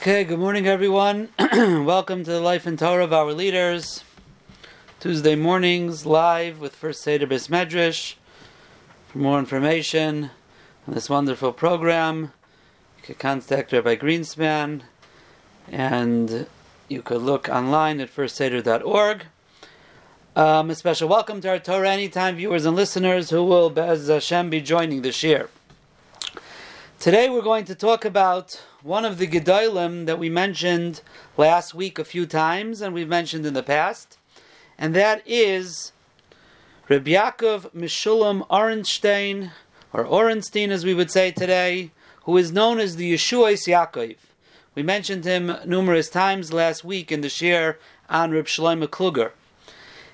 Okay, good morning, everyone. Welcome to the Life and Torah of our leaders. Tuesday mornings, live with First Seder Bis Medrash. For more information on this wonderful program, you can contact Rabbi Greenspan, and you could look online at firstseder.org. Um, a special welcome to our Torah Anytime viewers and listeners who will, as Hashem, be joining this year. Today we're going to talk about one of the Gedolim that we mentioned last week a few times, and we've mentioned in the past, and that is Rabbi Yaakov Mishulam Orenstein, or Orenstein as we would say today, who is known as the Yeshuas Yaakov. We mentioned him numerous times last week in the share on Reb Shlomo Kluger.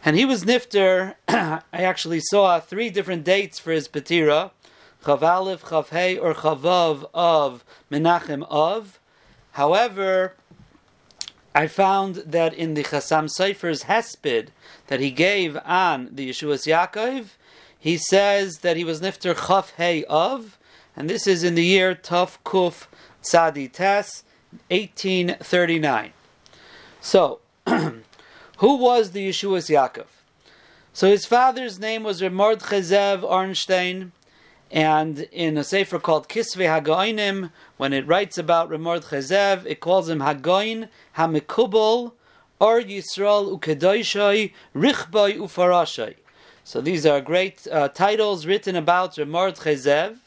And he was nifter, I actually saw three different dates for his patira, Chav Aleph, Chav Hey, or Chavav of Menachem of. However, I found that in the Chassam Sofer's Hesped that he gave on the Yeshuas Yaakov, he says that he was Nifter Chav Hey of, and this is in the year Tuf Kuf Tzadi Tes, 1839. So, who was the Yeshuas Yaakov? So his father's name was Remord Chezev Ornstein, and in a sefer called Kisve Hagoinim, when it writes about Remord Chezev, it calls him Hagoin Hamikubal or Yisrael Ukedoshai Richboy Ufarashai. So these are great uh, titles written about Remord Chezev.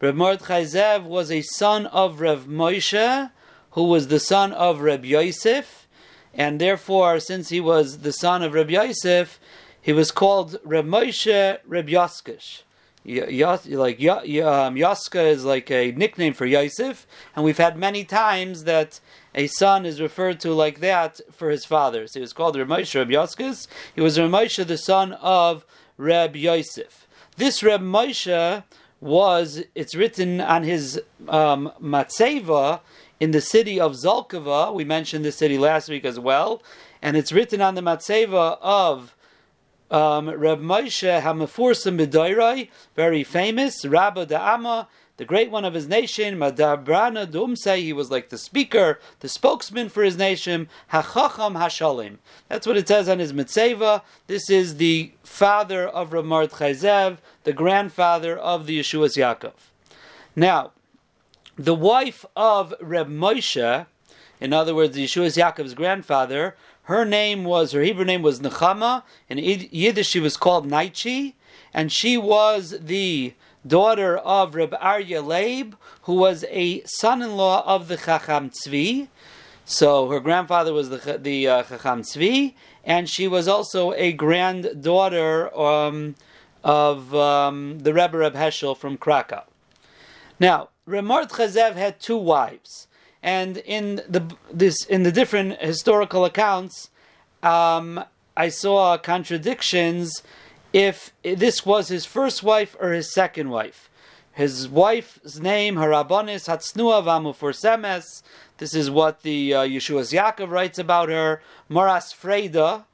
Remord Chezev was a son of Rev Moshe, who was the son of Reb Yosef, and therefore, since he was the son of Reb Yosef, he was called Reb Moshe Reb Yoskish. Like um, Yoska is like a nickname for Yosef, and we've had many times that a son is referred to like that for his father. So he was called Reb Moshe Reb Yoskas. He was Reb Moshe, the son of Reb Yosef. This Reb Moshe was, it's written on his um, matzeva in the city of Zolkova. We mentioned this city last week as well. And it's written on the matzeva of um, Reb Moshe Hamafursim B'Doirai, very famous, Rabba Da'ama, the great one of his nation, Madabrana Dumse, he was like the speaker, the spokesman for his nation, Hachacham Hashalim. That's what it says on his Mitzeva. This is the father of Reb Mordechai the grandfather of the Yeshuas Yaakov. Now, the wife of Reb Moshe, in other words, Yeshuas Yaakov's grandfather, her name was, her Hebrew name was Nechama. In Yiddish, she was called Naichi, and she was the daughter of Reb Arya Leib, who was a son-in-law of the Chacham Tzvi. So her grandfather was the the uh, Chacham Tzvi, and she was also a granddaughter um, of um, the Rebbe Reb Heschel from Krakow. Now, Remort Chazev had two wives and in the this in the different historical accounts, um, I saw contradictions if this was his first wife or his second wife. His wife's name, Harabonis Hatsnua Vamuforsemes. This is what the uh, Yeshua's Yaakov writes about her. Maras Freda.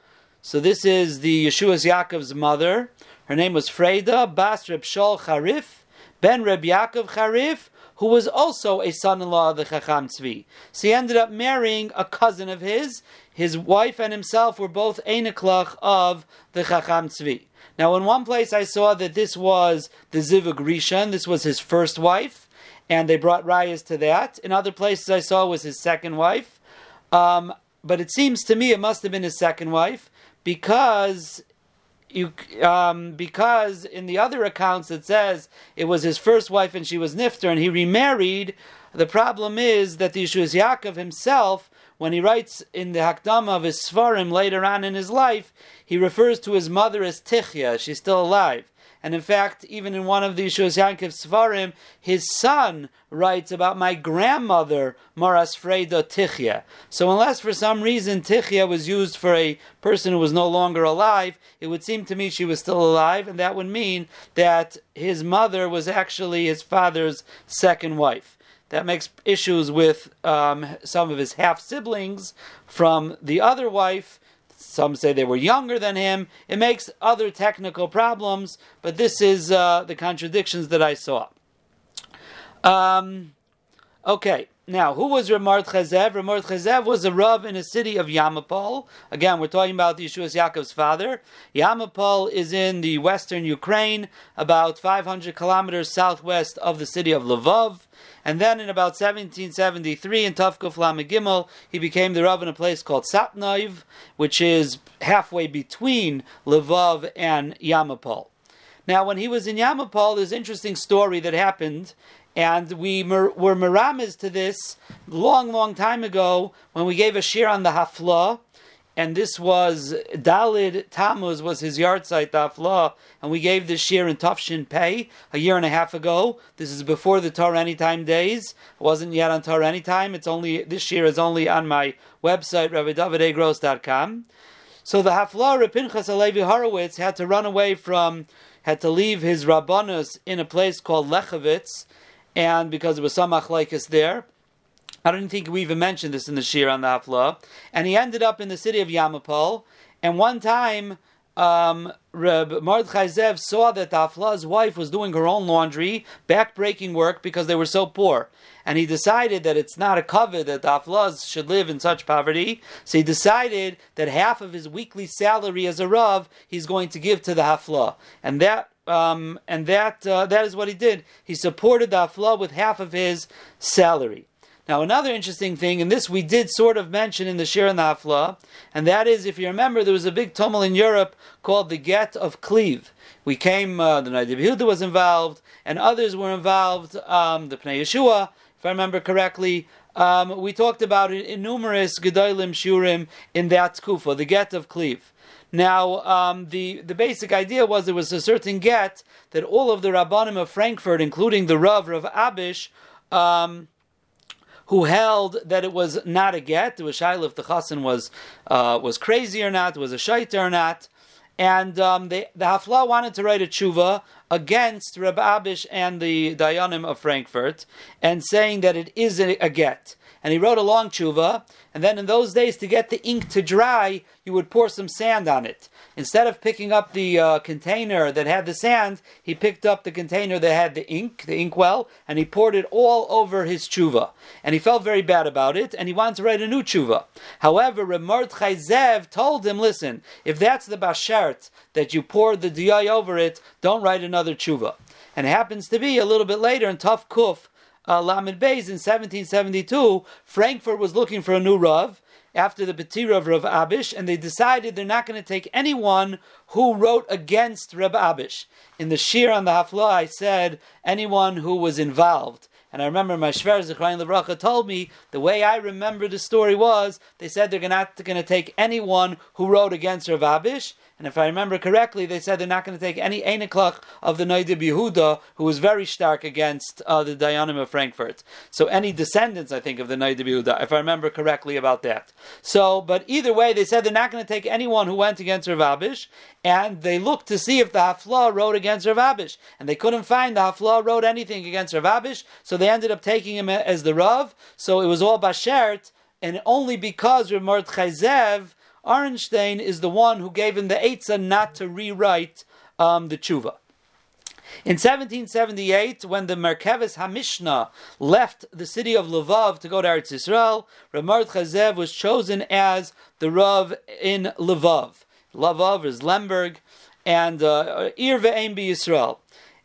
So this is the Yeshua's Yaakov's mother. Her name was Freda Bas Reb Shol Charif Ben Reb Yaakov Charif who was also a son-in-law of the Chacham Tzvi. So he ended up marrying a cousin of his. His wife and himself were both Einiklach of the Chacham Tzvi. Now, in one place I saw that this was the Zivug Rishon, this was his first wife, and they brought rayas to that. In other places I saw was his second wife. Um, but it seems to me it must have been his second wife because you um, because in the other accounts it says it was his first wife and she was nifter and he remarried. The problem is that the Yeshua Yaakov himself, when he writes in the Hakdama of his Svarim later on in his life, he refers to his mother as Tichya. She's still alive. And in fact, even in one of the Yeshua's Yankov Svarim, his son writes about my grandmother, Maras Freda Tichya. So unless for some reason Tichya was used for a person who was no longer alive, it would seem to me she was still alive, and that would mean that his mother was actually his father's second wife. That makes issues with um, some of his half siblings from the other wife some say they were younger than him. It makes other technical problems, but this is uh, the contradictions that I saw. Um, Okay, now who was Ramard Chazev? Ramard Chazev was a Rav in a city of Yamapol. Again, we're talking about the Yeshua Yaakov's father. Yamapol is in the western Ukraine, about 500 kilometers southwest of the city of Lvov. And then in about 1773, in Tavkuf Gimel, he became the Rav in a place called Satnaiv, which is halfway between Lvov and Yamapol. Now, when he was in Yamapol, there's an interesting story that happened and we were miramis to this long, long time ago when we gave a shir on the hafla, and this was Dalid Tammuz was his yahrzeit hafla, and we gave this shir in Tafshin Pei a year and a half ago. This is before the Torah Anytime days. It wasn't yet on Torah Anytime. It's only this year is only on my website rabbidavidegros.com. So the hafla Rapinchas Alevi Horowitz had to run away from, had to leave his rabbanus in a place called Lechovitz and because there was some achlaikis there. I don't think we even mentioned this in the Shir on the Hafla. And he ended up in the city of Yamapol. And one time, um, Reb Mordechai Zev saw that Hafla's wife was doing her own laundry, back-breaking work because they were so poor. And he decided that it's not a covet that Haflaz should live in such poverty. So he decided that half of his weekly salary as a Rav he's going to give to the Hafla. And that um, and that uh, that is what he did. He supported the Afla with half of his salary. Now, another interesting thing, and this we did sort of mention in the Shir and the and that is, if you remember, there was a big tumult in Europe called the Get of Cleve. We came, uh, the Nadi Yehuda was involved, and others were involved, um, the Pnei Yeshua, if I remember correctly. Um, we talked about it in numerous Gedolim Shurim in that Kufa, the Get of Cleve. Now, um, the, the basic idea was there was a certain get that all of the Rabbanim of Frankfurt, including the Rav, Rav Abish, um, who held that it was not a get, it was shaila if the chassan was, uh, was crazy or not, was a shaita or not. And um, they, the Hafla wanted to write a tshuva against Rab Abish and the Dayanim of Frankfurt, and saying that it is a, a get and he wrote a long tshuva. And then in those days, to get the ink to dry, you would pour some sand on it. Instead of picking up the uh, container that had the sand, he picked up the container that had the ink, the inkwell, and he poured it all over his tshuva. And he felt very bad about it, and he wanted to write a new tshuva. However, Remort Chayzev told him, listen, if that's the bashert that you poured the diyai over it, don't write another tshuva. And it happens to be a little bit later in Tough Kuf, uh, Lamed Beis in 1772, Frankfurt was looking for a new Rav after the Petira of Rav Abish, and they decided they're not going to take anyone who wrote against Rav Abish. In the Shir on the Hafla, I said anyone who was involved. And I remember my Shver Zechrayin Levracha told me the way I remember the story was they said they're not going to take anyone who wrote against Rav Abish, and if I remember correctly, they said they're not going to take any Einiklach of the Noidib Yehuda, who was very stark against uh, the Dayanim of Frankfurt. So any descendants, I think, of the Noidib Yehuda, if I remember correctly about that. So, but either way, they said they're not going to take anyone who went against Rav Abish, and they looked to see if the Hafla wrote against Rav Abish, and they couldn't find the Hafla wrote anything against Rav Abish, so they ended up taking him as the Rav. So it was all Bashert, and only because Rav Mordechai Zev Arenstein is the one who gave him the Eitzah not to rewrite um, the tshuva. In 1778, when the Merkevis Hamishna left the city of Lvov to go to Eretz Yisrael, Ramard Chazev was chosen as the Rav in Lvov. Lvov is Lemberg, and uh, Ir Ve'em Yisrael.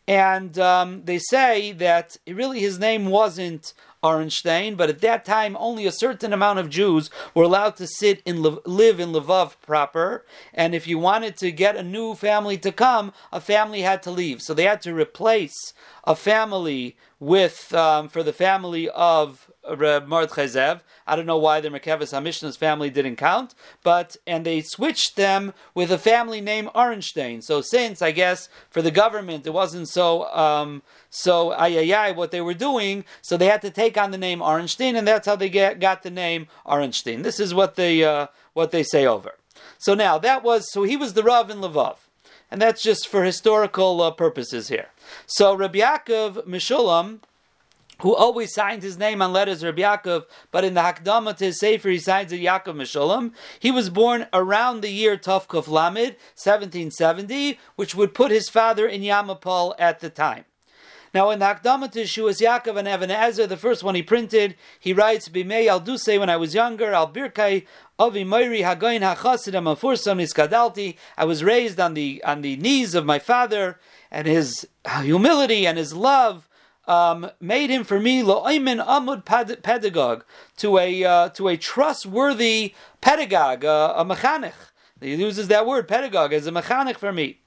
And um, they say that really his name wasn't Arenstein, but at that time only a certain amount of Jews were allowed to sit in live in Lvov proper, and if you wanted to get a new family to come, a family had to leave. So they had to replace a family with um, for the family of Mordechai Zev. I don't know why the Merkevis Hamishna's family didn't count, but and they switched them with a family name Arenstein. So since I guess for the government it wasn't so um, so ayayay what they were doing, so they had to take on the name Arenstein, and that's how they get, got the name Arenstein. This is what they uh, what they say over. So now that was so he was the Rav in Lvov, and that's just for historical uh, purposes here. So Rabbi Yaakov Mishulam who always signed his name on letters Rabbi Yaakov, but in the Hakdama to his Sefer he signs it Yaakov Meshulam. He was born around the year Tovkov Lamed, 1770, which would put his father in Yamapal at the time. Now, in the Akdama to Shuas Yaakov and Evan Ezer, the first one he printed, he writes, Bimei al Duse, when I was younger, al Birkai, Avi Moiri Hagoin Hachasidam Afursam Niskadalti. I was raised on the on the knees of my father, and his humility and his love um, made him for me lo'aymin amud pedagogue to a uh, to a trustworthy pedagogue, uh, a mechanich. He uses that word pedagogue as a mechanich for me.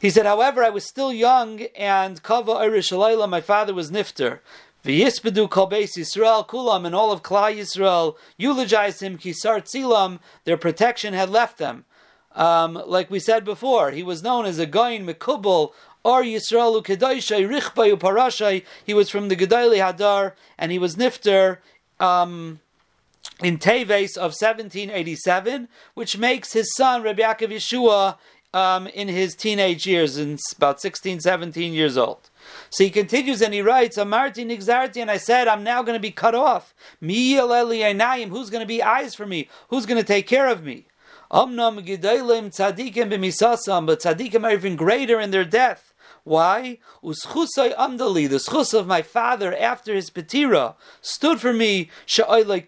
He said, however, I was still young, and kava irish my father was nifter. V'yispedu kol beis Yisrael kulam, and all of Klal Yisrael eulogized him kisar tzilam. Their protection had left them. Um, like we said before, he was known as a goyin mekubal or Yisraelu Kedaishay Richbayu Parashai. He was from the Gedaili Hadar, and he was Nifter um, in Teves of 1787, which makes his son Rabbi Yaakov Yeshua um, in his teenage years, in about 16, 17 years old. So he continues and he writes, Amarti Nixarti, and I said, I'm now going to be cut off. Who's going to be eyes for me? Who's going to take care of me? Omnam tzadikim b'misasam, but tzadikim are even greater in their death. Why? Uschusai amdali, the schus of my father after his petira, stood for me. Hesped.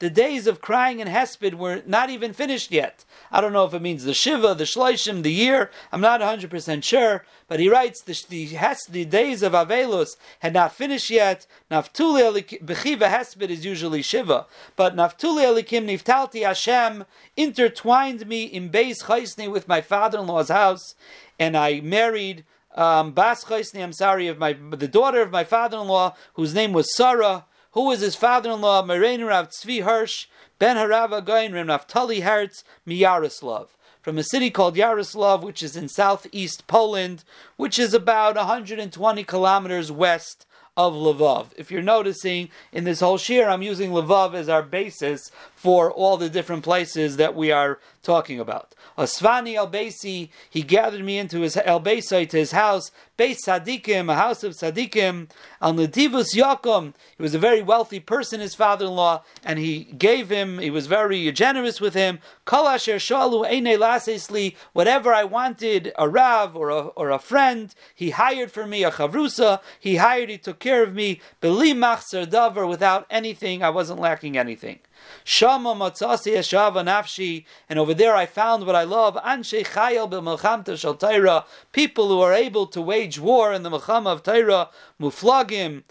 The days of crying in hesped were not even finished yet. I don't know if it means the shiva, the shloishim, the year. I'm not 100 percent sure, but he writes the the, the days of avelus had not finished yet. Naftuli bechiva hesped is usually shiva, but naftuli alikim niftalti Hashem intertwined me in beis chaysni with my father-in-law's house. And I married um, Bas Chaisni, I'm sorry, of my the daughter of my father-in-law, whose name was Sarah, who was his father-in-law, Merein Rav Tzvi Hirsch, Ben Harava Gain Rem Naftali Hertz, Miyaroslav, from a city called Yaroslav, which is in southeast Poland, which is about 120 kilometers west of Lvov. If you're noticing in this whole shir, I'm using Lvov as our basis for all the different places that we are talking about. Asvani El Beisi, he gathered me into his El to his house, Beis Sadikim, a house of Sadikim, Al Nadivus Yakum. He was a very wealthy person, his father-in-law, and he gave him, he was very generous with him. Kol Asher Shalu Eine Lasesli, whatever I wanted, a Rav or a, or a friend, he hired for me, a Chavrusa, he hired, he took care of me, Beli Machzer Davar, without anything, I wasn't lacking anything. Shama matzasi eshava nafshi, and over there I found what I love. Anshe chayel b'melchamta shel Torah, people who are able to wage war in the melchama of Torah, muflagim,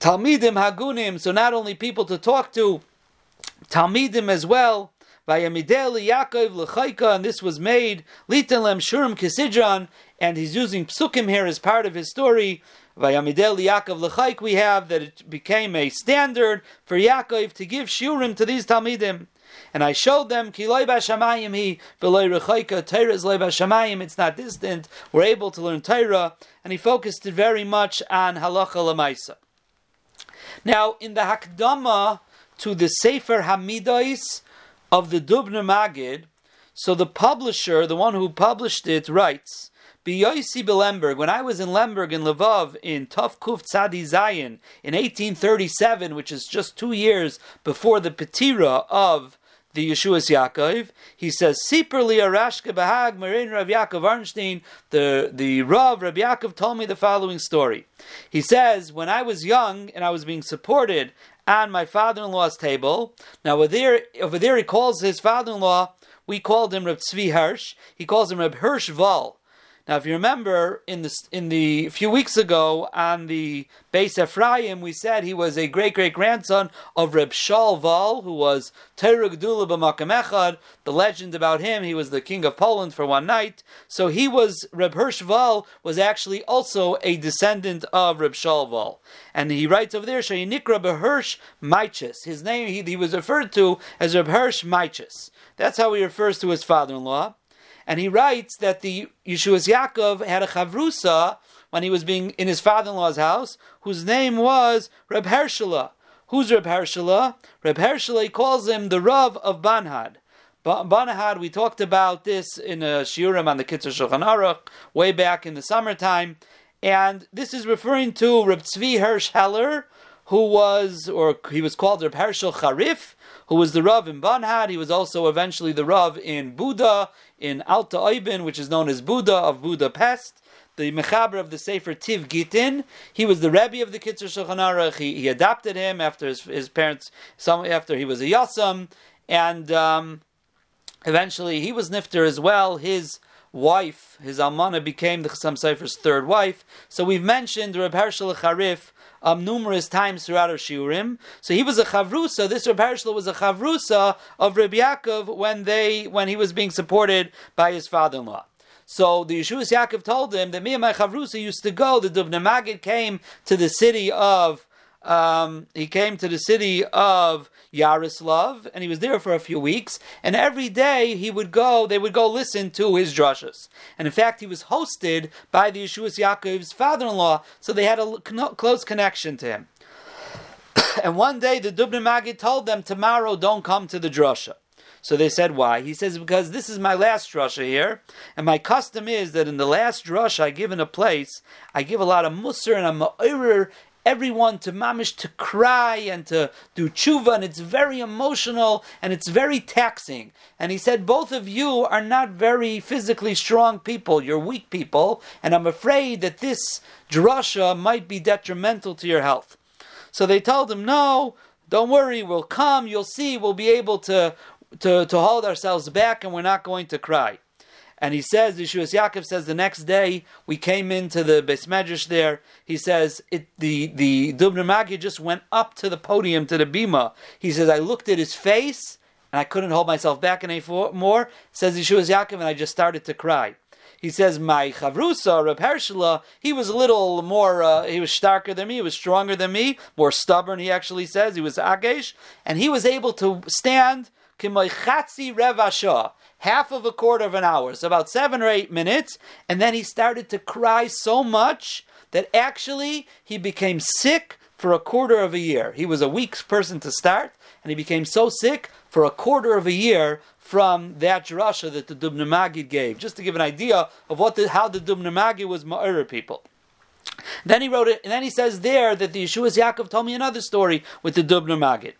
talmidim hagunim. So not only people to talk to, talmidim as well. Vayamidel Yaakov l'chayka, and this was made litan lem shurim kisidron, and he's using psukim here as part of his story. Vayamidel Yaakov L'chaik, we have that it became a standard for Yaakov to give shurim to these Talmidim. And I showed them, ki loy b'shamayim he, is it's not distant, we're able to learn Torah, and he focused it very much on halacha lemaisa. Now, in the Hakdama to the Sefer Hamidos of the Dubner Magid, so the publisher, the one who published it, writes, Biyosi Belemberg, when I was in Lemberg in Lvov in Tuf Kuf Tzadi Zayin in 1837, which is just two years before the Petira of the Yeshua's Yaakov, he says, Sipur li Arashka Bahag Marin Rav Yaakov Arnstein, the, the Rav Rav Yaakov told me the following story. He says, when I was young and I was being supported on my father-in-law's table, now over there, over there he calls his father-in-law, we called him Rav Tzvi Hirsch, he calls him Rav Hirsch Val. Now, if you remember, in the in the few weeks ago on the base Ephraim, we said he was a great great grandson of Reb Shalval, who was Gdula b'Makam Echad. The legend about him, he was the king of Poland for one night. So he was Reb Hirschval was actually also a descendant of Reb Shalval, and he writes over there Shayinikra Behersh Maiches. His name he, he was referred to as Reb Hirsch Maiches. That's how he refers to his father-in-law and he writes that the Yeshua's Yaakov had a chavrusa when he was being in his father-in-law's house, whose name was Reb Hershela. Who's Reb Hershela? Reb Hershela, he calls him the Rav of Banhad. Banahad, we talked about this in a shiurim on the Kitzur Shulchan Aruch way back in the summertime, and this is referring to Reb Tzvi Hirsch Heller, who was, or he was called Reb Hershel Charif, who was the Rav in Banhad. He was also eventually the Rav in Buda, in Alta Oibin, which is known as Buda of Budapest. the mechaber of the Sefer Tiv Gitin. He was the rebbe of the Kitzur Shulchan Aruch. He, he adopted him after his, his parents, some after he was a yasam, and um, eventually he was nifter as well. His wife, his almana, became the Chassam Sefer's third wife. So we've mentioned Reb Hershel Charif um, numerous times throughout our shiurim. So he was a chavrusa. This Reb Hershel was a chavrusa of Reb Yaakov when they when he was being supported by his father-in-law. So the Yeshua Yaakov told him that me and my chavrusa used to go. The Dubna Magid came to the city of um, he came to the city of Yaroslav, and he was there for a few weeks. And every day he would go, they would go listen to his drushes. And in fact, he was hosted by the Yeshua Yaakov's father-in-law, so they had a close connection to him. and one day the Dubna Magid told them, tomorrow don't come to the drusha. So they said, why? He says, because this is my last drusha here, and my custom is that in the last drush I give in a place, I give a lot of musr and a ma'ir everyone to mamish to cry and to do tshuva, and it's very emotional and it's very taxing. And he said, both of you are not very physically strong people; you're weak people, and I'm afraid that this drasha might be detrimental to your health. So they told him, no, don't worry, we'll come. You'll see, we'll be able to to, to hold ourselves back, and we're not going to cry. And he says, Yeshua Yaakov says, the next day we came into the Beis Medrash there. He says, it, the, the Dubner Magi just went up to the podium, to the bima. He says, I looked at his face and I couldn't hold myself back any more. Says Yeshua Yaakov, and I just started to cry. He says, my chavrusa, Reb Hershela, he was a little more, uh, he was starker than me, he was stronger than me, more stubborn, he actually says. He was Agesh, and he was able to stand chatzi revasha, half of a quarter of an hour, so about seven or eight minutes, and then he started to cry so much that actually he became sick for a quarter of a year. He was a weak person to start, and he became so sick for a quarter of a year from that drasha that the Dubna Magid gave, just to give an idea of what the, how the Dubna Magid was Ma'ira people. Then he wrote it, and then he says there that the Yeshua Yaakov told me another story with the Dubna Magid.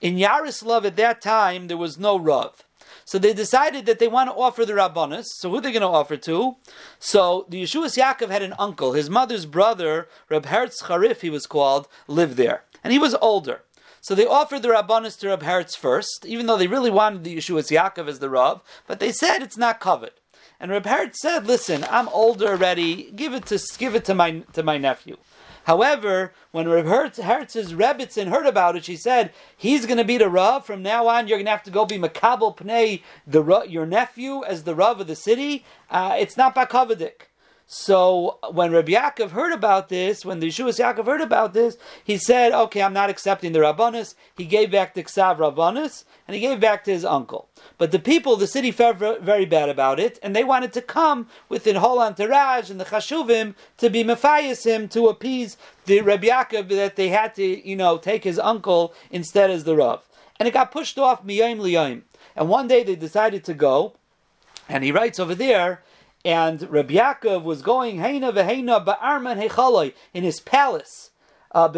In Yaroslav at that time, there was no Rav. So they decided that they want to offer the Rabbanis. So who are they going to offer to? So the Yeshua's Yaakov had an uncle. His mother's brother, Reb Hertz Charif, he was called, lived there. And he was older. So they offered the Rabbanis to Reb Hertz first, even though they really wanted the Yeshua's Yaakov as the Rav, but they said it's not covered. And Reb Hertz said, "Listen, I'm older already. Give it to give it to my to my nephew." However, when Reb Hertz, Hertz's Rebbitzin heard about it, she said, he's going to be the Rav. From now on, you're going to have to go be Makabel Pnei, the, your nephew, as the Rav of the city. Uh, it's not Bakavadik. So when Rabbi Yaakov heard about this, when the Yeshua Yaakov heard about this, he said, "Okay, I'm not accepting the Rabbanis." He gave back the Ksav Rabbanis, and he gave back to his uncle. But the people, the city, felt very bad about it, and they wanted to come with the whole entourage and the Chashuvim to be Matthias him to appease the Rabbi Yaakov that they had to, you know, take his uncle instead as the Rav. And it got pushed off miyayim liyayim. And one day they decided to go, and he writes over there and Rabbi Yaakov was going Heina v'Heina ba'arman hechaloi in his palace. Uh,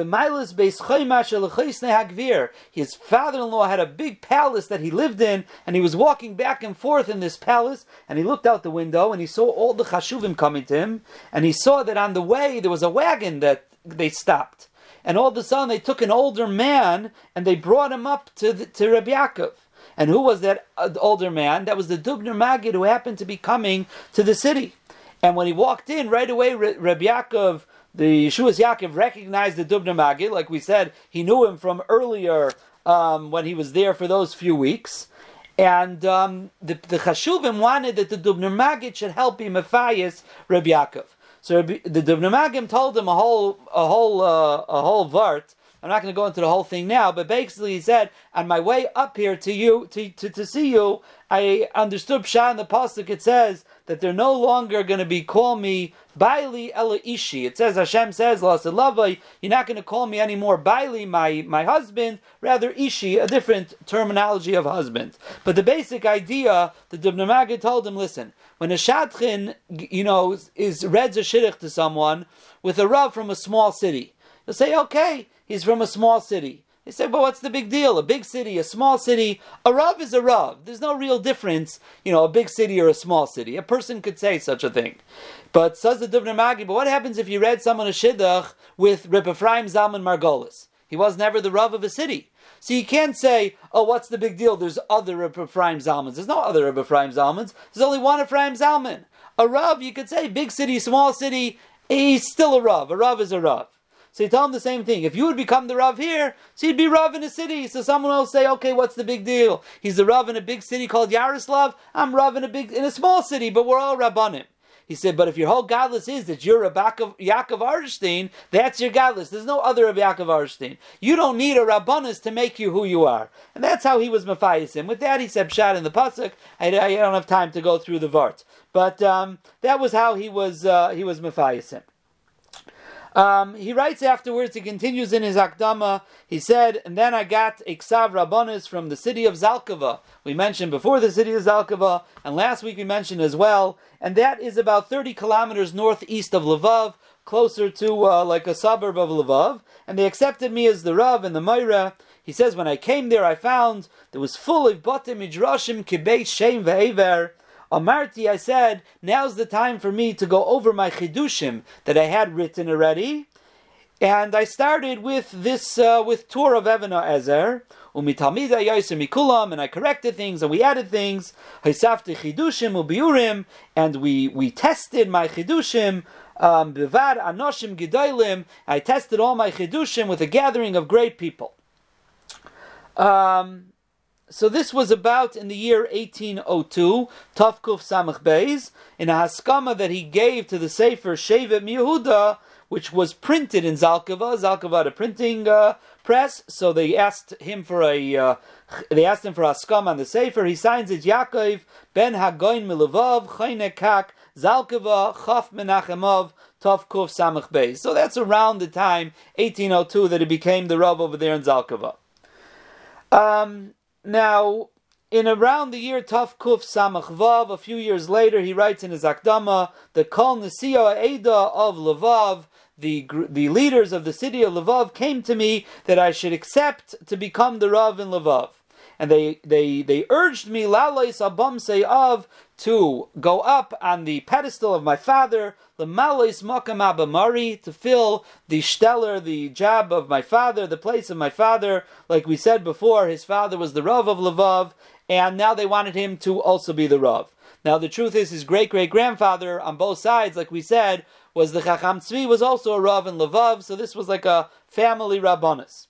his father-in-law had a big palace that he lived in, and he was walking back and forth in this palace. And he looked out the window, and he saw all the chashuvim coming to him, and he saw that on the way there was a wagon that they stopped, and all of a sudden they took an older man and they brought him up to the, to Rabbi Yaakov. And who was that uh, older man? That was the Dubner Magid who happened to be coming to the city. And when he walked in, right away, Rabbi Yaakov, the Yeshua Yaakov, recognized the Dubner Magid. Like we said, he knew him from earlier um, when he was there for those few weeks. And um, the, the Chashuvim wanted that the Dubner Magid should help him Matthias Rabbi Yaakov. So the Dubner Magid told him a whole, a whole, uh, a whole vart I'm not going to go into the whole thing now, but basically he said, on my way up here to you, to, to, to see you, I understood Pshat in the Pasuk, it says that they're no longer going to be call me Baili Ela Ishi. It says, Hashem says, Lasalavai, you're not going to call me anymore Baili, my, my husband, rather Ishi, a different terminology of husband. But the basic idea, the Dubna told him, listen, when a Shadchin, you know, is reads a shidduch to someone with a Rav from a small city, he'll say, okay, he's from a small city. They say, well, what's the big deal? A big city, a small city, a Rav is a Rav. There's no real difference, you know, a big city or a small city. A person could say such a thing. But says the Dubner Magi, but what happens if you read someone a Shidduch with Reb Ephraim Zalman Margolis? He was never the Rav of a city. So you can't say, oh, what's the big deal? There's other Reb Ephraim Zalmans. There's no other Reb Ephraim Zalmans. There's only one Ephraim Zalman. A Rav, you could say, big city, small city, he's still a Rav. A Rav is a Rav. So you tell him the same thing. If you would become the Rav here, so you'd be Rav in a city. So someone will say, okay, what's the big deal? He's the Rav in a big city called Yaroslav. I'm Rav in a big in a small city, but we're all Rabbanim. He said, but if your whole godless is that you're a Yaakov, Yaakov Arstein, that's your godless. There's no other of Yaakov Arstein. You don't need a Rabbanus to make you who you are. And that's how he was Mephiasim. With that, he said, Shad in the Pasuk. I, I, don't have time to go through the Vart. But um, that was how he was, uh, he was Mephiasim. Um, he writes afterwards, he continues in his Akdama, he said, and then I got a Ksav Rabbanis from the city of Zalkava. We mentioned before the city of Zalkava, and last week we mentioned as well, and that is about 30 kilometers northeast of Lvov, closer to uh, like a suburb of Lvov, and they accepted me as the Rav and the Moira. He says, when I came there, I found there was full of Batim Midrashim Kibet Shem Ve'ever, Amarti, I said, now's the time for me to go over my chidushim that I had written already. And I started with this, uh, with tour of Evana Ezer, umitalmida yaiser mikulam, and I corrected things and we added things. Chidushim ubiurim, and we we tested my chidushim. Um, anoshim gidolim. I tested all my chidushim with a gathering of great people. Um, so this was about in the year 1802, Tafkuf Samach Beis, in a haskama that he gave to the Sefer Shevet Yehuda, which was printed in Zalkava. Zalkava a printing uh, press, so they asked him for a uh, they asked him for haskama on the Sefer. He signs it Yaakov ben Hagoin Milavav Chayne Kak Zalkava Chaf Menachemov Tafkuf Samach Beis. So that's around the time 1802 that he became the Rav over there in Zalkava. Um, now, in around the year Taf Kuf Samach Vav, a few years later, he writes in his Akdama, the Kol Nesio Eida of Lavav, the, the leaders of the city of Lavav came to me that I should accept to become the Rav in Lavav. And they, they, they urged me, Lalais Abam of to go up on the pedestal of my father, the Malais Makam Abamari, to fill the stellar, the job of my father, the place of my father. Like we said before, his father was the Rav of Lavav, and now they wanted him to also be the Rav. Now the truth is, his great great grandfather on both sides, like we said, was the Chacham Tzvi, was also a Rav in Lavav, so this was like a family Rabbanus.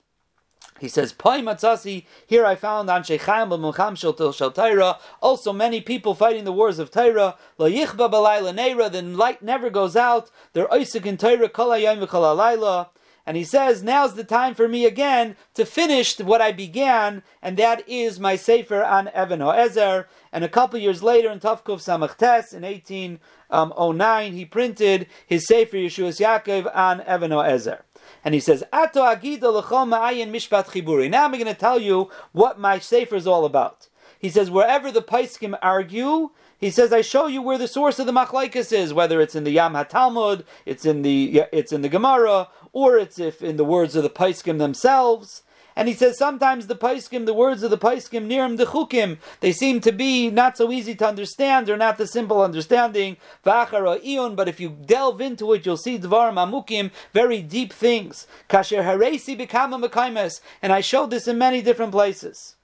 He says, Pai Matzasi, here I found on Shechaim B'Mulcham Shel Taira, also many people fighting the wars of Taira, La Yichba B'Layla Neira, the light never goes out, they're Isaac in Taira, Kol HaYom V'Kol HaLayla, and he says, now's the time for me again to finish what I began, and that is my Sefer on Evan Ho'ezer. And a couple years later, in Tavkuf Samachtes, in 1809, um, he printed his Sefer Yeshuas Yaakov on Evan Ho'ezer and he says, Ato agida ma'ayin mishpat chiburi. Now I'm going to tell you what my sefer is all about. He says, wherever the Paiskim argue, he says, I show you where the source of the machlaikas is, whether it's in the Yam HaTalmud, it's in the it's in the Gemara, or it's if in the words of the Paiskim themselves. And he says sometimes the paiskim, the words of the paiskim, nirim dechukim, they seem to be not so easy to understand. They're not the simple understanding. But if you delve into it, you'll see dvarim amukim, very deep things. Kasher haresi bekama mekaimes, and I showed this in many different places.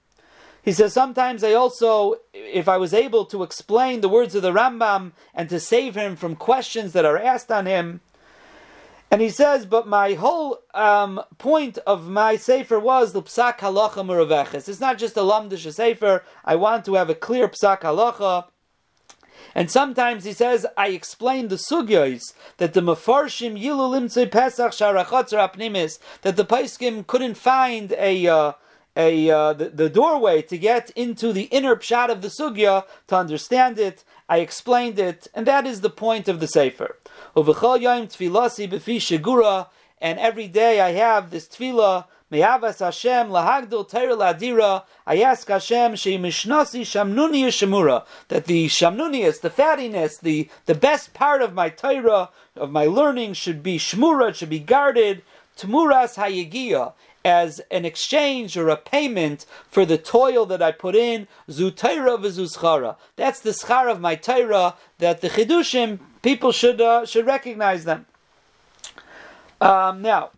He says, sometimes I also, if I was able to explain the words of the Rambam and to save him from questions that are asked on him, and he says, but my whole um, point of my sefer was the psak halacha muraveches. It's not just a lamdish sefer. I want to have a clear psak halacha. And sometimes he says, I explain the sugyos that the mafarshim yilu limtzei pesach sharachotzer apnimis that the paiskim couldn't find a. Uh, a uh, the, the, doorway to get into the inner pshat of the sugya to understand it. I explained it, and that is the point of the sefer. And every day I have this tefillah. Me'avas Hashem lahagdol teira ladira. I ask Hashem she'imishnasi shamnuni yeshemura that the shamnunius, the fattiness, the the best part of my Torah of my learning should be shmura, should be guarded. Tmuras hayegia as an exchange or a payment for the toil that I put in. Zutaira v'zuzchara. That's the schar of my Torah that the chidushim people should uh, should recognize them. Um, now,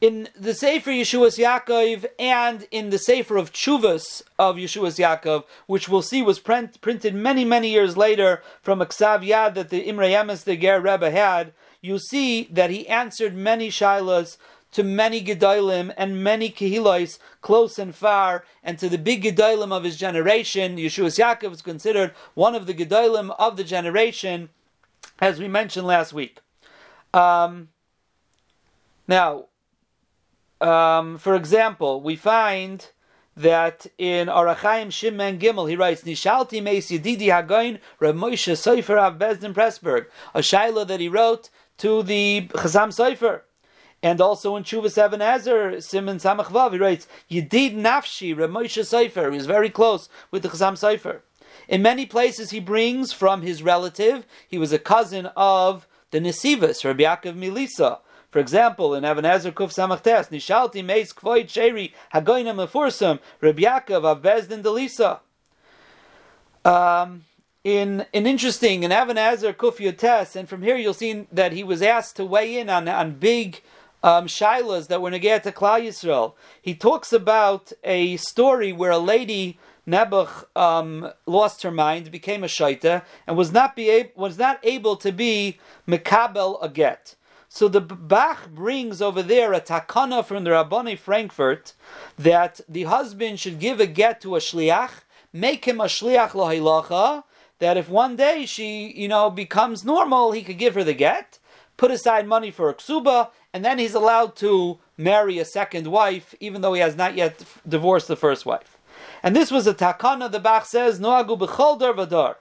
in the Sefer Yeshua's Yaakov and in the Sefer of Chuvas of Yeshua's Yaakov, which we'll see was print, printed many, many years later from a Ksav Yad that the Imre Yemes, the Ger Rebbe, had, you see that he answered many shilas to many Gedolim and many Kehilois, close and far, and to the big Gedolim of his generation. Yeshua's Yaakov is considered one of the Gedolim of the generation, as we mentioned last week. Um, now, um, for example, we find that in Arachaim Shimon Gimel he writes Nishalti Meis Yedidi Hagoin Rav Moshe Seifer Av Bezdin Pressburg, a shaila that he wrote to the Chazam Seifer. And also in Chuvas Even HaEzer, Simon Samachvav, he writes, Yedid Nafshi, Moshe Seifer, he's very close with the Chazam Seifer. In many places he brings from his relative, he was a cousin of the Nesivas, Rabbi Yaakov Milisa, for example, in Even HaEzer Kuf Samachtes, Nishalti Meis Kvoid Sheri Hagoina Mefursam Rabbi Yaakov of Bezdin Delisa. Um, in an interesting in Even HaEzer Kuf Yotes, and from here you'll see that he was asked to weigh in on on big um, that were negated to Klal Yisrael. He talks about a story where a lady Nebuch um, lost her mind, became a shaita, and was not be was not able to be mekabel a get. So the Bach brings over there a takana from the Rabboni Frankfurt that the husband should give a get to a shliach, make him a shliach lohilacha, that if one day she, you know, becomes normal, he could give her the get, put aside money for a ksuba, and then he's allowed to marry a second wife, even though he has not yet divorced the first wife. And this was a takana, the Bach says, noagu b'chol dar vadar.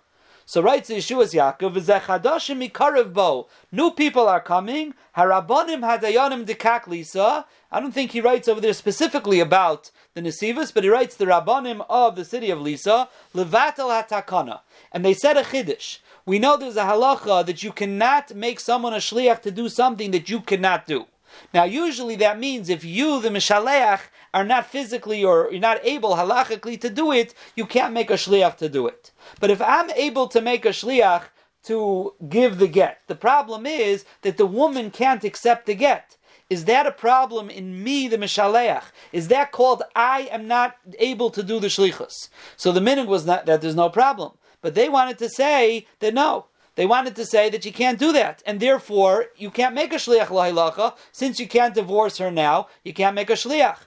So writes Yeshua's Yaakov, "V'zechadashim mikarev bo." New people are coming. Harabonim hadayanim dekak lisa. I don't think he writes over there specifically about the Nesivas, but he writes the Rabbanim of the city of Lisa, Levatel hatakana. And they said a chiddush. We know there's a halacha that you cannot make someone a shliach to do something that you cannot do. Now, usually that means if you, the Mishaleach, are not physically or you're not able halachically to do it, you can't make a shliach to do it. But if I'm able to make a shliach to give the get, the problem is that the woman can't accept the get. Is that a problem in me, the Mishaleach? Is that called I am not able to do the shlichus? So the minig was not that there's no problem. But they wanted to say that no, they wanted to say that you can't do that, and therefore you can't make a shliach lahilacha since you can't divorce her now. You can't make a shliach.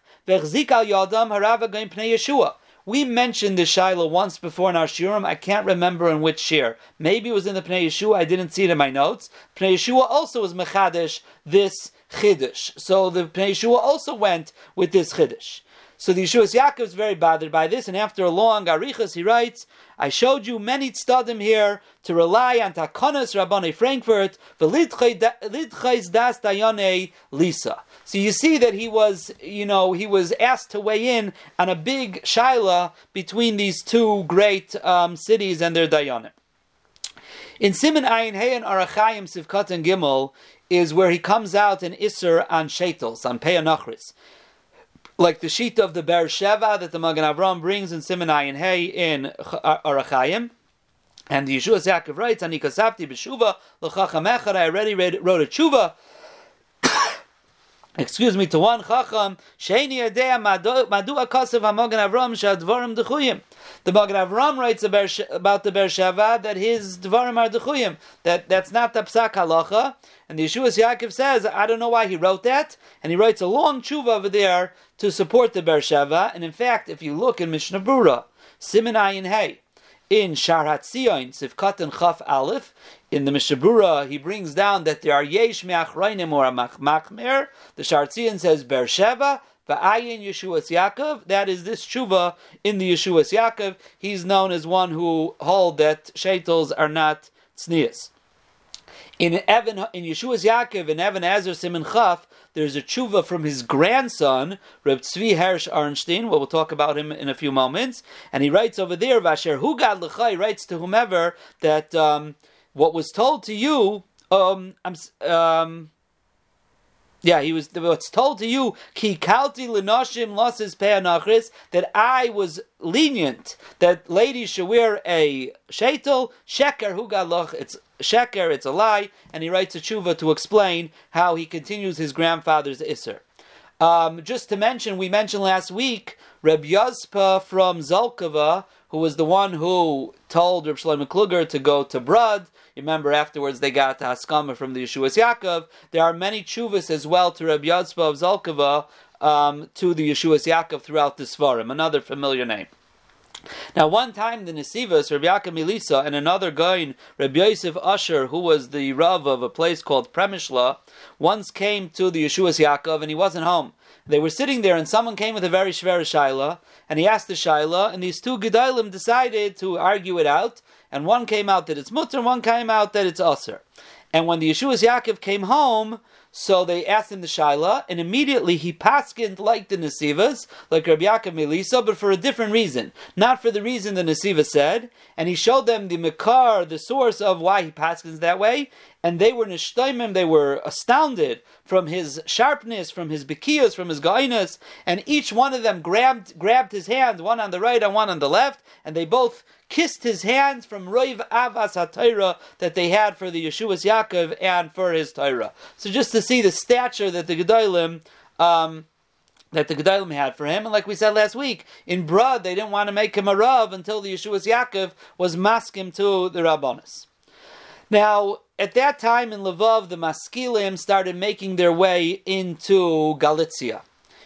We mentioned the Shaila once before in our Shurim. I can't remember in which shir. Maybe it was in the Pnei Yeshua. I didn't see it in my notes. Pnei Yeshua also was mechadish this chiddush. So the Pnei Yeshua also went with this chiddush. So the Yeshua's Yaakov is very bothered by this, and after a long arichas, he writes, I showed you many tztadim here to rely on Takonas Rabbani Frankfurt, v'lidchais das dayane lisa. So you see that he was, you know, he was asked to weigh in on a big shaila between these two great um, cities and their dayanim. In Simon Ayin Hey and Arachayim Sivkat and Gimel is where he comes out in Isser on Shetels, on Peyanachris like the sheet of the Ber Sheva that the Magen Avram brings in Simonai and Hay in uh, Arachayim. And the Yeshua Yaakov writes, Ani kasafti b'shuva l'chacham I already read, wrote a tshuva, excuse me, to one chacham, sheini yadea madu akasav ha-Magen Avram shadvarim dechuyim. The Magen Avram writes about the Ber Sheva that his dvarim are dechuyim, that that's not the psak halacha, and the Yeshua Yaakov says, I don't know why he wrote that, and he writes a long tshuva over there to support the Beersheva. And in fact, if you look in Mishnah Brura, Simen Ayin Hey, in Shar Hatzion, Sivkat and Chaf Aleph, in the Mishabura, he brings down that there are Yesh Me'achrainim or Machmer. The Shar Hatzion says Beersheva, Va'ayin Yeshuas Yaakov. That is this tshuva in the Yeshuas Yaakov. He's known as one who hold that shaitels are not tznias. In Evan, in Yeshua's Yaakov, in Even HaEzer Simon Chaf, there's a tshuva from his grandson, Reb Tzvi Hersh Arnstein. Well, we'll talk about him in a few moments. And he writes over there, Vasher Hugad L'chai writes to whomever that um, what was told to you, um, um, Yeah, he was. What's told to you, ki kalti lenoshim losses that I was lenient that ladies should wear a shaitel sheker hugaloch. It's sheker. It's a lie, and he writes a tshuva to explain how he continues his grandfather's isser. Um, just to mention, we mentioned last week Reb Yazpa from Zolkova, who was the one who told Reb Shlomo Kluger to go to Brud. Remember afterwards they got Haskama from the Yeshua's Yaakov. There are many chuvas as well to Reb Yazpa of Zolkova um, to the Yeshua's Yaakov throughout the Svarim, another familiar name. Now, one time the Nesivas, Rabbi Yaakov Milisa, and another guy, Rabbi Yosef Usher, who was the Rav of a place called Premishla, once came to the Yeshua's Yaakov and he wasn't home. They were sitting there and someone came with a very shver shaila and he asked the shaila and these two gedolim decided to argue it out and one came out that it's mutter and one came out that it's usher. And when the Yeshua's Yaakov came home, so they asked him the shaila, and immediately he paskined like the Nesivas, like Rabbi Yaakov Melisa, but for a different reason. Not for the reason the Nesiva said, and he showed them the Makar, the source of why he paskins that way, and they were nishtaimim, they were astounded from his sharpness, from his bekias, from his gainas, and each one of them grabbed grabbed his hand, one on the right and one on the left, and they both kissed his hands from Roiv Avas HaTorah that they had for the Yeshua's Yaakov and for his Torah. So just to see the stature that the Gedolim, um, that the Gedolim had for him, and like we said last week, in Brud they didn't want to make him a Rav until the Yeshua's Yaakov was maskim to the Rabbonis. Now, at that time in Lvov, the Maskilim started making their way into Galicia,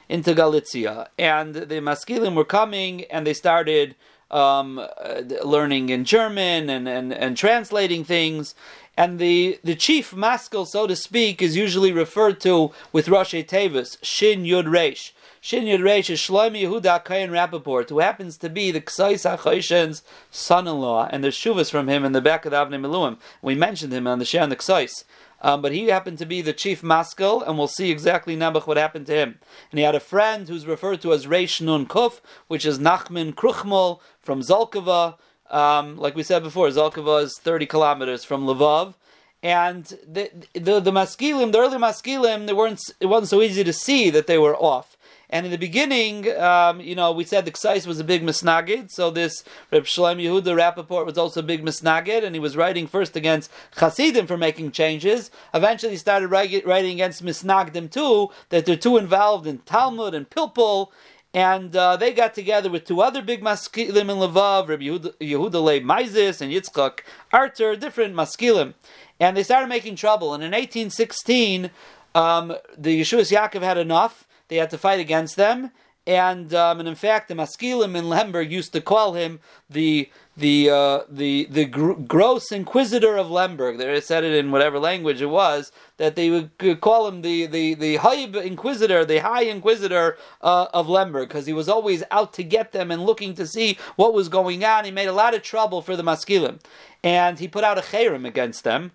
into Galicia, and the Maskilim were coming, and they started um, uh, learning in German and, and, and translating things. And the, the chief maskil, so to speak, is usually referred to with Rosh Tevis, Shin Yud Reish. Shin Yud Reish is Shlomi Yehuda Kayan Rappaport, who happens to be the Ksais HaChayshen's son-in-law, and there's shuvas from him in the back of the Avnei Miluim. We mentioned him on the Sheh on the Ksais. Um, but he happened to be the chief maskil, and we'll see exactly Nebuch what happened to him. And he had a friend who's referred to as Reish Nun Kuf, which is Nachman Kruchmal from Zolkova. Um, like we said before, Zolkova is 30 kilometers from Lvov. And the, the, the maskilim, the early maskilim, they weren't, it wasn't so easy to see that they were off. And in the beginning, um, you know, we said the Ksais was a big misnagid, so this Reb Shalem Yehuda Rappaport was also a big misnagid, and he was writing first against Hasidim for making changes. Eventually, he started writing against misnagdim too, that they're too involved in Talmud and Pilpul, and uh, they got together with two other big maskilim in Lvav, Reb Yehuda, Leib Maizis and Yitzchak Arter, different maskilim. And they started making trouble. And in 1816, um, the Yeshua's Yaakov had enough they had to fight against them. And, um, and in fact, the Maskilim in Lemberg used to call him the the uh, the the gr- gross inquisitor of Lemberg. They said it in whatever language it was that they would call him the the the high inquisitor, the high inquisitor uh, of Lemberg, because he was always out to get them and looking to see what was going on. He made a lot of trouble for the Maskilim, and he put out a cherem against them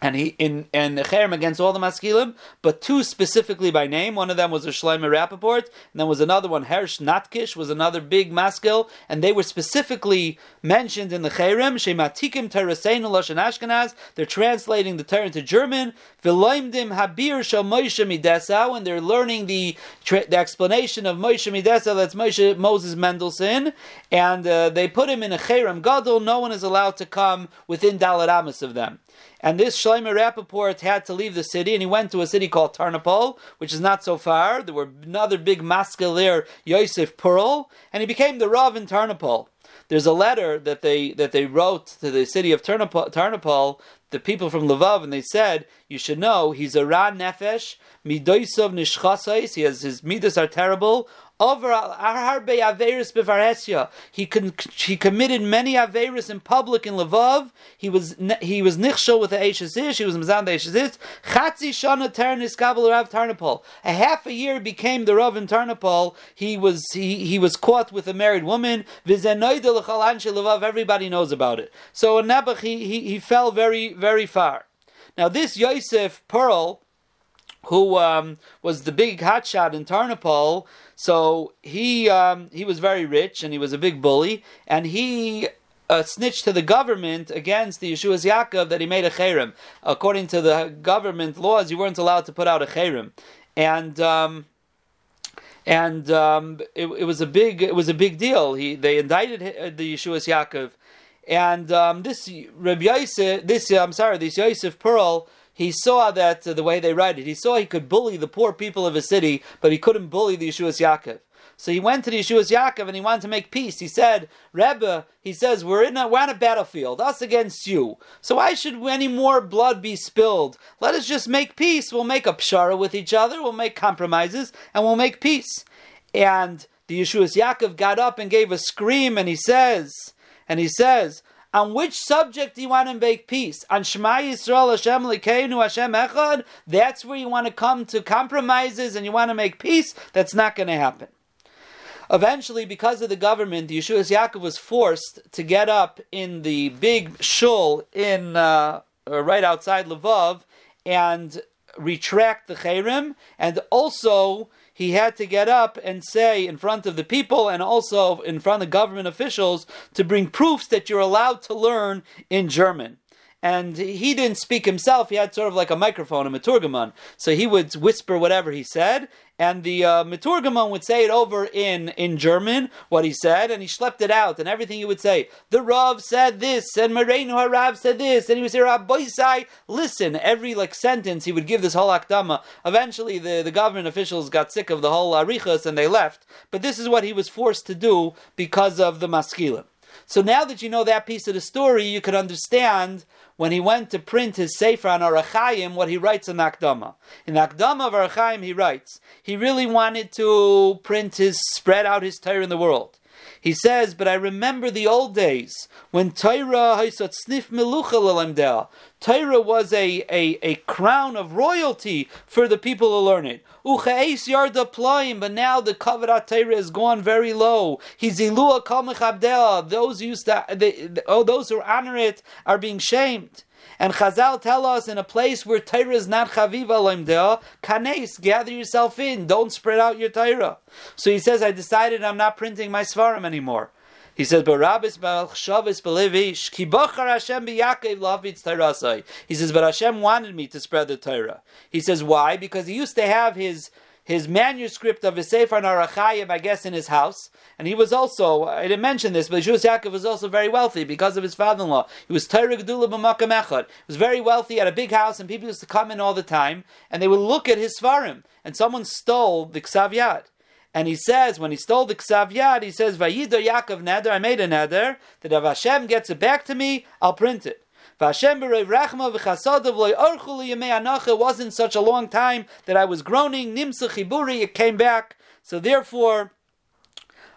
and he in and the cherem against all the maskilim, but two specifically by name. One of them was a Shleimer Rappaport, and then was another one, Hersh Natkish, was another big maskil, and they were specifically mentioned in the cherem. Shematikim Teraseinu Lashon Ashkenaz. They're translating the Torah into German. V'loimdim Habir Shal Moshe when they're learning the the explanation of Moshe Midesa. That's Moshe Moses Mendelssohn, and uh, they put him in a cherem gadol. No one is allowed to come within Dalat of them. And this Shlomo Rappaport had to leave the city, and he went to a city called Tarnopol, which is not so far. There were another big maskil there, Yosef Perl, and he became the Rav in Tarnopol. There's a letter that they that they wrote to the city of Tarnopol, Tarnopol the people from Lvav, and they said, "You should know he's a ra nefesh midoisov nishchasais. He has his midas are terrible. Over harbe averis bevaresya. He con- he committed many averis in public in Lvov. He was he was nichshel with the Eishes He was mizan the Eishes Chatzi shana ternis kabel Rav Tarnopol. A half a year became the Rav in Tarnopol. He was he, he was caught with a married woman. Lvov. Everybody knows about it. So in Nebuch he, he he fell very very far. Now this Yosef Perl, who um, was the big hotshot in Tarnopol. So he um, he was very rich and he was a big bully, and he uh, snitched to the government against the Yeshua's Yaakov that he made a cherem. According to the government laws, you weren't allowed to put out a cherem, and. Um, and um, it, it, was a big it was a big deal. He they indicted the Yeshua's Yaakov, and um, this Rabbi Yosef, this I'm sorry, this Yosef Perl, he saw that uh, the way they write it, he saw he could bully the poor people of a city, but he couldn't bully the Yeshua's Yaakov. So he went to the Yeshua's Yaakov and he wanted to make peace. He said, Rebbe, he says, we're in a, we're on a battlefield, us against you. So why should any more blood be spilled? Let us just make peace. We'll make a pshara with each other, we'll make compromises, and we'll make peace. And the Yeshua's Yaakov got up and gave a scream and he says, and he says, on which subject do you want to make peace? On Shema Yisrael Hashem Likeinu Hashem Echad? That's where you want to come to compromises and you want to make peace? That's not going to happen. Eventually, because of the government, Yeshua's Yaakov was forced to get up in the big shul in uh, uh, right outside Lvov and retract the cherem, and also he had to get up and say in front of the people and also in front of government officials to bring proofs that you're allowed to learn in German and he didn't speak himself. He had sort of like a microphone, a meturgamon. So he would whisper whatever he said, and the uh, meturgamon would say it over in, in German, what he said, and he schlepped it out, and everything he would say. The Rav said this, and Moreinu Harav said this, and he would say, Rabboisai, listen. Every like sentence, he would give this whole akdama. Eventually, the, the government officials got sick of the whole arichas, and they left. But this is what he was forced to do because of the maskilim. So now that you know that piece of the story, you could understand when he went to print his Sefer on Orach Chaim, what he writes in Akdama. In Akdama of Orach Chaim, he writes, he really wanted to print his, spread out his Torah in the world. He says, but I remember the old days when Torah snif melucha Torah was a, a, a crown of royalty for the people to learn it. Ucheis yarda ploim, but now the kavod Torah has gone very low. Hizilua kol mechabdea. Those used to, they, oh, those who honor it are being shamed. And Chazal tell us in a place where Torah is not chaviva loimdea, kanes, gather yourself in, don't spread out your Torah. So he says, I decided I'm not printing my svarim anymore. He says, "Barabis balchavis belevish ki bachar Hashem b'Yaakov lavitz Torasai." He says, "But Hashem wanted me to spread the Torah." He says, "Why? Because he used to have his." His manuscript of his Sefer Narachayim, I guess, in his house, and he was also, I didn't mention this, but Yeshua Yaakov was also very wealthy because of his father-in-law. He was Torah Gedula b'makam echad. He was very wealthy, had a big house, and people used to come in all the time, and they would look at his Svarim, and someone stole the Ksav. And he says, when he stole the Ksav he says, Vayida Yaakov Neder, I made a Neder, that if Hashem gets it back to me, I'll print it. It wasn't such a long time that I was groaning. Nimsa chiburi, it came back. So therefore,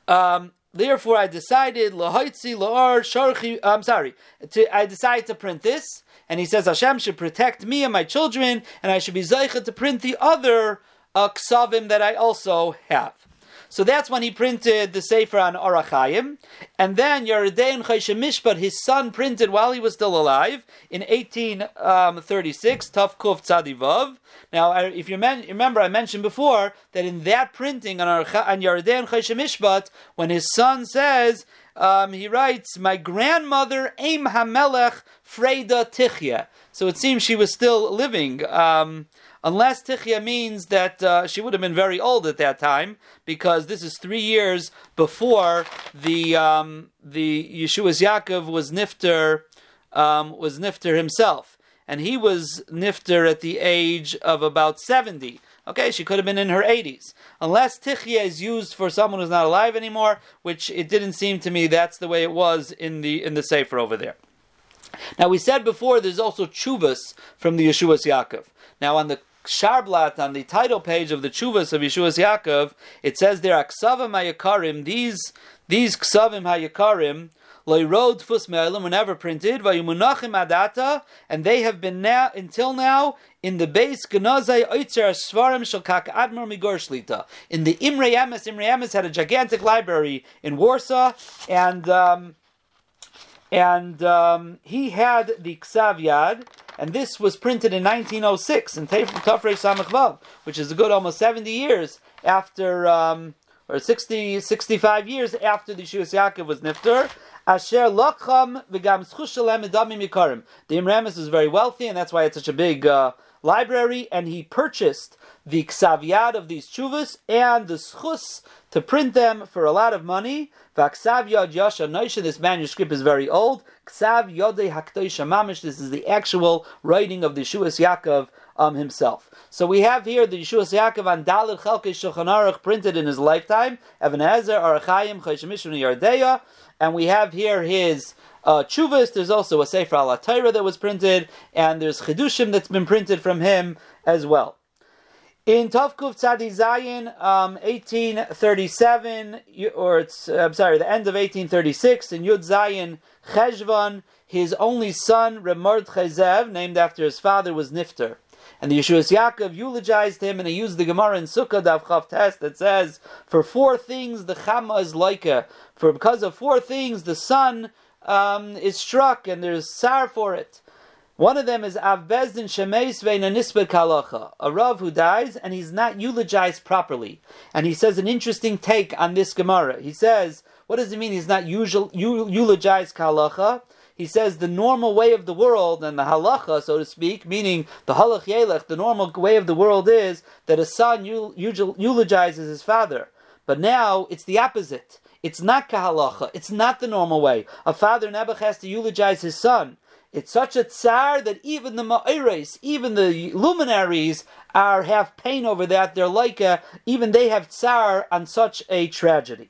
um, therefore I decided. I'm sorry. To, I decided to print this, and he says Hashem should protect me and my children, and I should be zeicha to print the other uh, ksavim that I also have. So that's when he printed the Sefer on Orach Chaim. And then Yeredein Chayshem Mishpat, his son, printed while he was still alive in 1836, Tuf Kuf Tzadivav. Now, if you remember, I mentioned before that in that printing on, on Yeredein Chayshem Mishpat, when his son says, um, he writes, My grandmother, Aim Hamelech Freda Tichya. So it seems she was still living. Um, unless Tichya means that uh, she would have been very old at that time, because this is three years before the um, the Yeshua's Yaakov was Nifter um, was Nifter himself, and he was Nifter at the age of about seventy. Okay, she could have been in her 80s. Unless Tichya is used for someone who's not alive anymore, which it didn't seem to me that's the way it was in the in the Sefer over there. Now we said before there's also chuvas from the Yeshua's Yaakov. Now on the Sharblat on the title page of the Chuvas of Yeshua's Yaakov, it says there Aksavim Hayakarim, these these Ksavim Hayakarim, Loirod Fus Me'elim were never printed, Vayumunachim Adata, and they have been now until now in the base Genazai Oitzer Svarim Shalkak Admar Migor Shlita. In the Imre Emes, Imre Emes had a gigantic library in Warsaw, and um, and um, he had the Ksav Yad, and this was printed in 1906 in Tafrei Samachvav, which is a good almost 70 years after, um, or 60, 65 years after the Yeshua Yaakov was Nifter. Asher Lacham V'Gam Schushalem Edamim Yikarim. The Imre Emes was very wealthy, and that's why it's such a big uh, library, and he purchased the Ksaviyad of these chuvas and the schus to print them for a lot of money. Vaksav Yad Yasha this manuscript is very old. Ksav Yodei Haktoisha Mamish, this is the actual writing of the Yeshuas Yaakov um, himself. So we have here the Yeshuas Yaakov on Dalit Chelke Shulchan Aruch printed in his lifetime, Evan Ezer, Orach Chaim, Chayshemishun Yardeya, and we have here his uh, Chuvas. There's also a Sefer al that was printed, and there's Chidushim that's been printed from him as well. In Tovkuf Tzadi Zayin, um, 1837, or it's, I'm sorry, the end of 1836, in Yud Zayin Cheshvan, his only son, Remord Chezev, named after his father, was Nifter. And the Yeshuas Yaakov eulogized him, and he used the Gemara in Sukkah Dav Chav Test that says, for four things the Chama is like a, for because of four things the sun um, is struck, and there's sar for it. One of them is Av Bezdin Shemeis Veinanisba Kalacha, a Rav who dies and he's not eulogized properly. And he says an interesting take on this Gemara. He says, what does it mean he's not usual, eulogized Kalacha? He says the normal way of the world and the halacha, so to speak, meaning the halach yelech, the normal way of the world is that a son eulogizes his father. But now it's the opposite. It's not kahalacha. It's not the normal way. A father never has to eulogize his son. It's such a tsar that even the ma'ires, even the luminaries, are have pain over that. They're like a, even they have tsar on such a tragedy.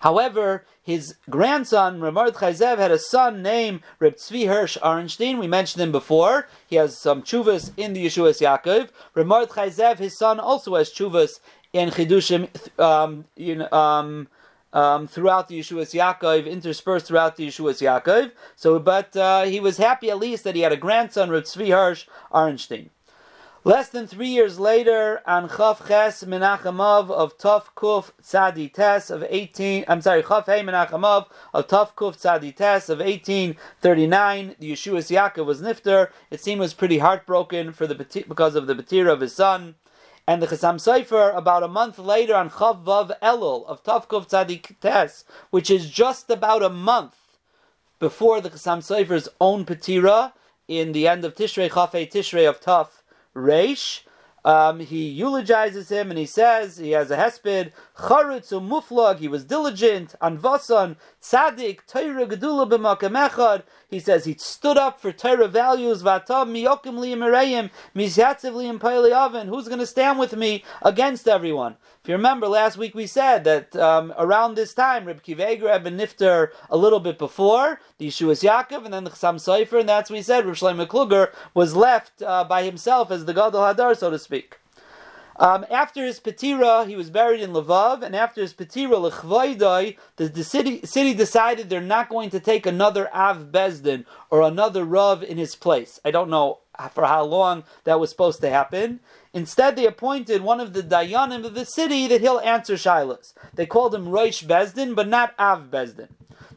However, his grandson, Ramard Chayzev, had a son named Reb Tzvi Hirsch Arenstein. We mentioned him before. He has some chuvas in the Yeshuas Yaakov. Ramard Chayzev, his son, also has chuvas in Chidushim, um, in, um, um, throughout the Yeshuas Yaakov, interspersed throughout the Yeshuas Yaakov. So, but uh, he was happy at least that he had a grandson, Rav Tzvi Hirsch Arenstein. Less than three years later, on Chav Ches Menachemov of Tov Kuf Tzadi Tes of 18, I'm sorry, Chav Hey Menachemov of Tov Kuf Tzadi Tes of 1839, the Yeshuas Yaakov was nifter. It seemed was pretty heartbroken for the because of the Batira of his son. And the Chasam Sofer, about a month later on Chav Vav Elul of Tavkov Tzadik Tes, which is just about a month before the Chasam Sofer's own Petira, in the end of Tishrei, Chafei Tishrei of Taf Reish, um, he eulogizes him and he says he has a hesped charutz muflag. He was diligent. Anvasan tzaddik Torah gedula b'makam He says he stood up for Torah values. V'atam miyokim liyimerayim misyatziv liyim. Who's going to stand with me against everyone? If you remember, last week we said that um, around this time, Reb Akiva Eiger had been nifter a little bit before the Yeshuas Yaakov, and then the Chassam Sofer, and that's what we said. Reb Shlomo Kluger was left uh, by himself as the Gadol Hadar, so to speak. Um, after his Petira, he was buried in Lvav, and after his Petira, the, the city, city decided they're not going to take another Av Bezdin or another Rav in his place. I don't know for how long that was supposed to happen. Instead, they appointed one of the Dayanim of the city that he'll answer Shilas. They called him Roish Bezdin, but not Av Bezdin.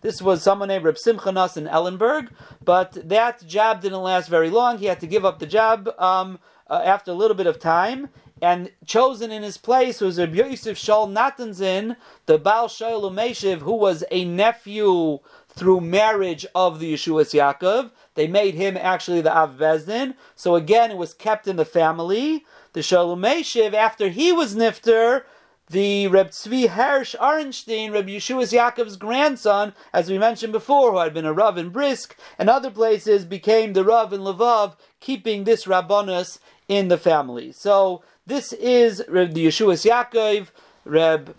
This was someone named Reb Simcha Nas in Ellenberg, but that job didn't last very long. He had to give up the job um, uh, after a little bit of time, and chosen in his place was Reb Yosef Shol Natanzin, the Baal Shaul Umeshiv, who was a nephew through marriage of the Yeshuas Yaakov. They made him actually the Av Bezdin. So again, it was kept in the family. The Shaul Umeshiv, after he was Nifter, the Reb Tzvi Hersh Arenstein, Reb Yeshuas Yaakov's grandson, as we mentioned before, who had been a Rav in Brisk and other places, became the Rav in Lvav, keeping this Rabbanus in the family. So this is Reb the Yeshuas Yaakov, Reb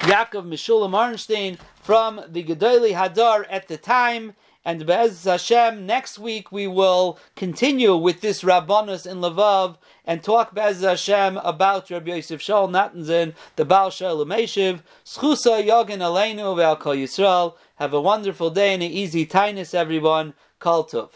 Yaakov Mishulam Arenstein from the Gedali Hadar at the time. And Be'ez Hashem, next week we will continue with this Rabbanus in Lavav and talk Be'ez Hashem about Rabbi Yosef Shaul Natanzin, the Baal Shaul Meshiv, Schusa Yogin Aleinu Ve'al Kol Yisrael. Have a wonderful day and an easy tinus, everyone. Kol Tov.